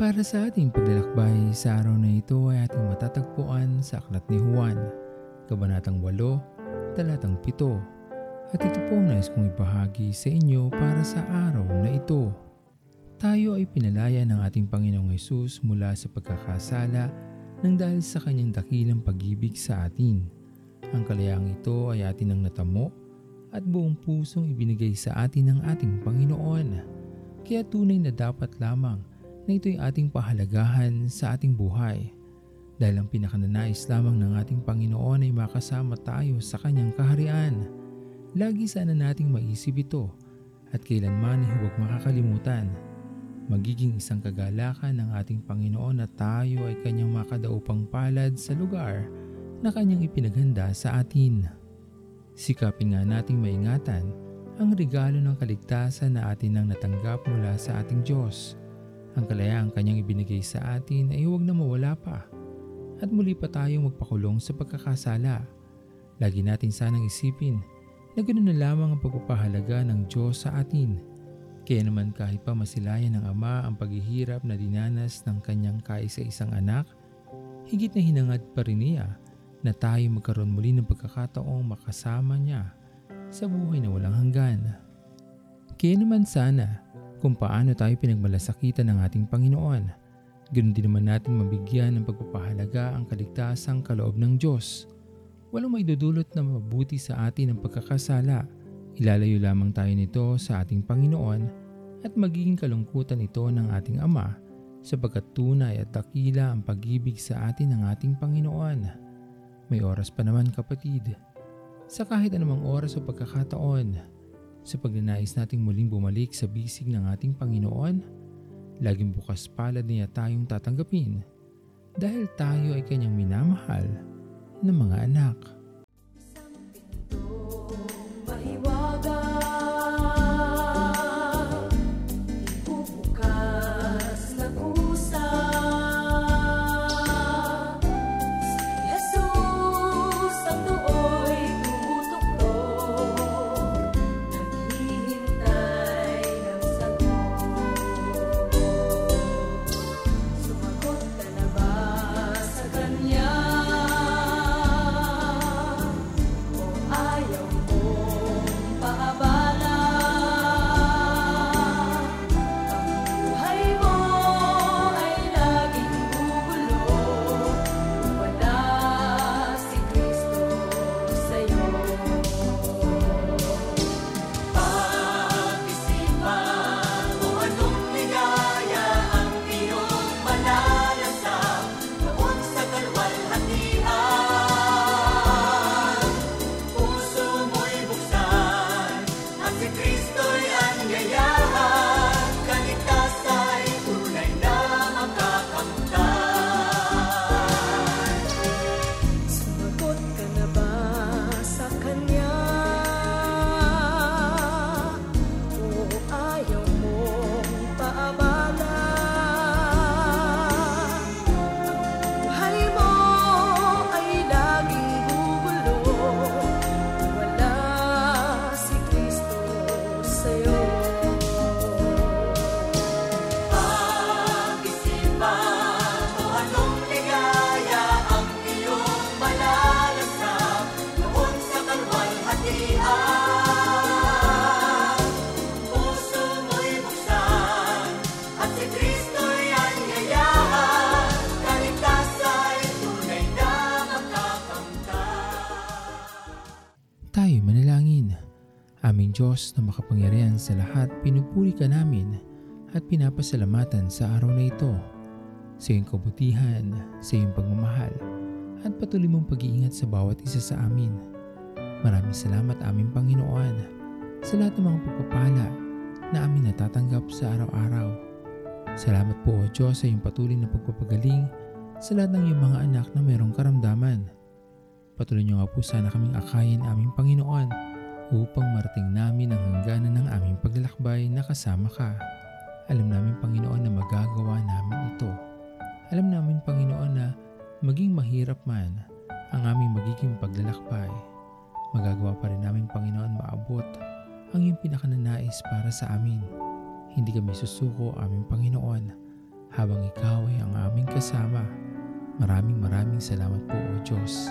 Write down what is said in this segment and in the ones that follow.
Para sa ating paglalakbay sa araw na ito ay ating matatagpuan sa Aklat ni Juan, Kabanatang 8, Talatang 7. At ito po nais kong ibahagi sa inyo para sa araw na ito. Tayo ay pinalaya ng ating Panginoong Yesus mula sa pagkakasala nang dahil sa kanyang dakilang pag-ibig sa atin. Ang kalayaang ito ay atin ang natamo at buong pusong ibinigay sa atin ng ating Panginoon. Kaya tunay na dapat lamang na ito'y ating pahalagahan sa ating buhay. Dahil ang pinakananais lamang ng ating Panginoon ay makasama tayo sa kanyang kaharian. Lagi sana nating maisip ito at kailanman huwag makakalimutan magiging isang kagalakan ng ating Panginoon na tayo ay kanyang makadaupang palad sa lugar na kanyang ipinaghanda sa atin. Sikapin nga nating maingatan ang regalo ng kaligtasan na atin nang natanggap mula sa ating Diyos. Ang kalayaang kanyang ibinigay sa atin ay huwag na mawala pa at muli pa tayong magpakulong sa pagkakasala. Lagi natin sanang isipin na ganoon na lamang ang pagpapahalaga ng Diyos sa atin kaya naman kahit pa masilayan ng ama ang paghihirap na dinanas ng kanyang kaisa-isang anak, higit na hinangad pa rin niya na tayo magkaroon muli ng pagkakataong makasama niya sa buhay na walang hanggan. Kaya naman sana kung paano tayo pinagmalasakitan ng ating Panginoon, ganoon din naman natin mabigyan ng pagpapahalaga ang kaligtasang kaloob ng Diyos. Walang may dudulot na mabuti sa atin ang pagkakasala Ilalayo lamang tayo nito sa ating Panginoon at magiging kalungkutan ito ng ating Ama sapagkat tunay at dakila ang pag-ibig sa atin ng ating Panginoon. May oras pa naman kapatid. Sa kahit anumang oras o pagkakataon, sa pagnanais nating muling bumalik sa bisig ng ating Panginoon, laging bukas palad niya tayong tatanggapin dahil tayo ay kanyang minamahal na mga anak. Tayo manalangin. Aming Diyos na makapangyarihan sa lahat, pinupuri ka namin at pinapasalamatan sa araw na ito. Sa iyong kabutihan, sa iyong pagmamahal, at patuloy mong pag-iingat sa bawat isa sa amin. Maraming salamat aming Panginoon sa lahat ng mga pagpapala na amin natatanggap sa araw-araw. Salamat po o Diyos sa iyong patuloy na pagpapagaling sa lahat ng iyong mga anak na mayroong karamdaman Patuloy niyo nga po sana kaming akayin aming Panginoon upang marating namin ang hangganan ng aming paglalakbay na kasama ka. Alam namin Panginoon na magagawa namin ito. Alam namin Panginoon na maging mahirap man ang aming magiging paglalakbay. Magagawa pa rin namin Panginoon maabot ang iyong pinakananais para sa amin. Hindi kami susuko aming Panginoon habang ikaw ay ang aming kasama. Maraming maraming salamat po o Diyos.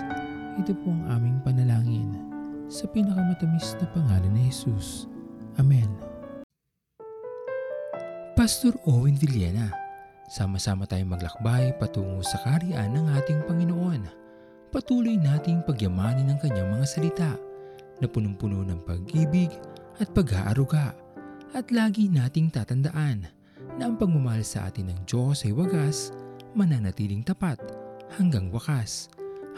Ito po ang aming panalangin sa pinakamatamis na pangalan ni Jesus. Amen. Pastor Owen Villena, sama-sama tayong maglakbay patungo sa kariyan ng ating Panginoon. Patuloy nating pagyamanin ang kanyang mga salita na punong-puno ng pag-ibig at pag-aaruga. At lagi nating tatandaan na ang pagmamahal sa atin ng Diyos ay wagas, mananatiling tapat hanggang wakas,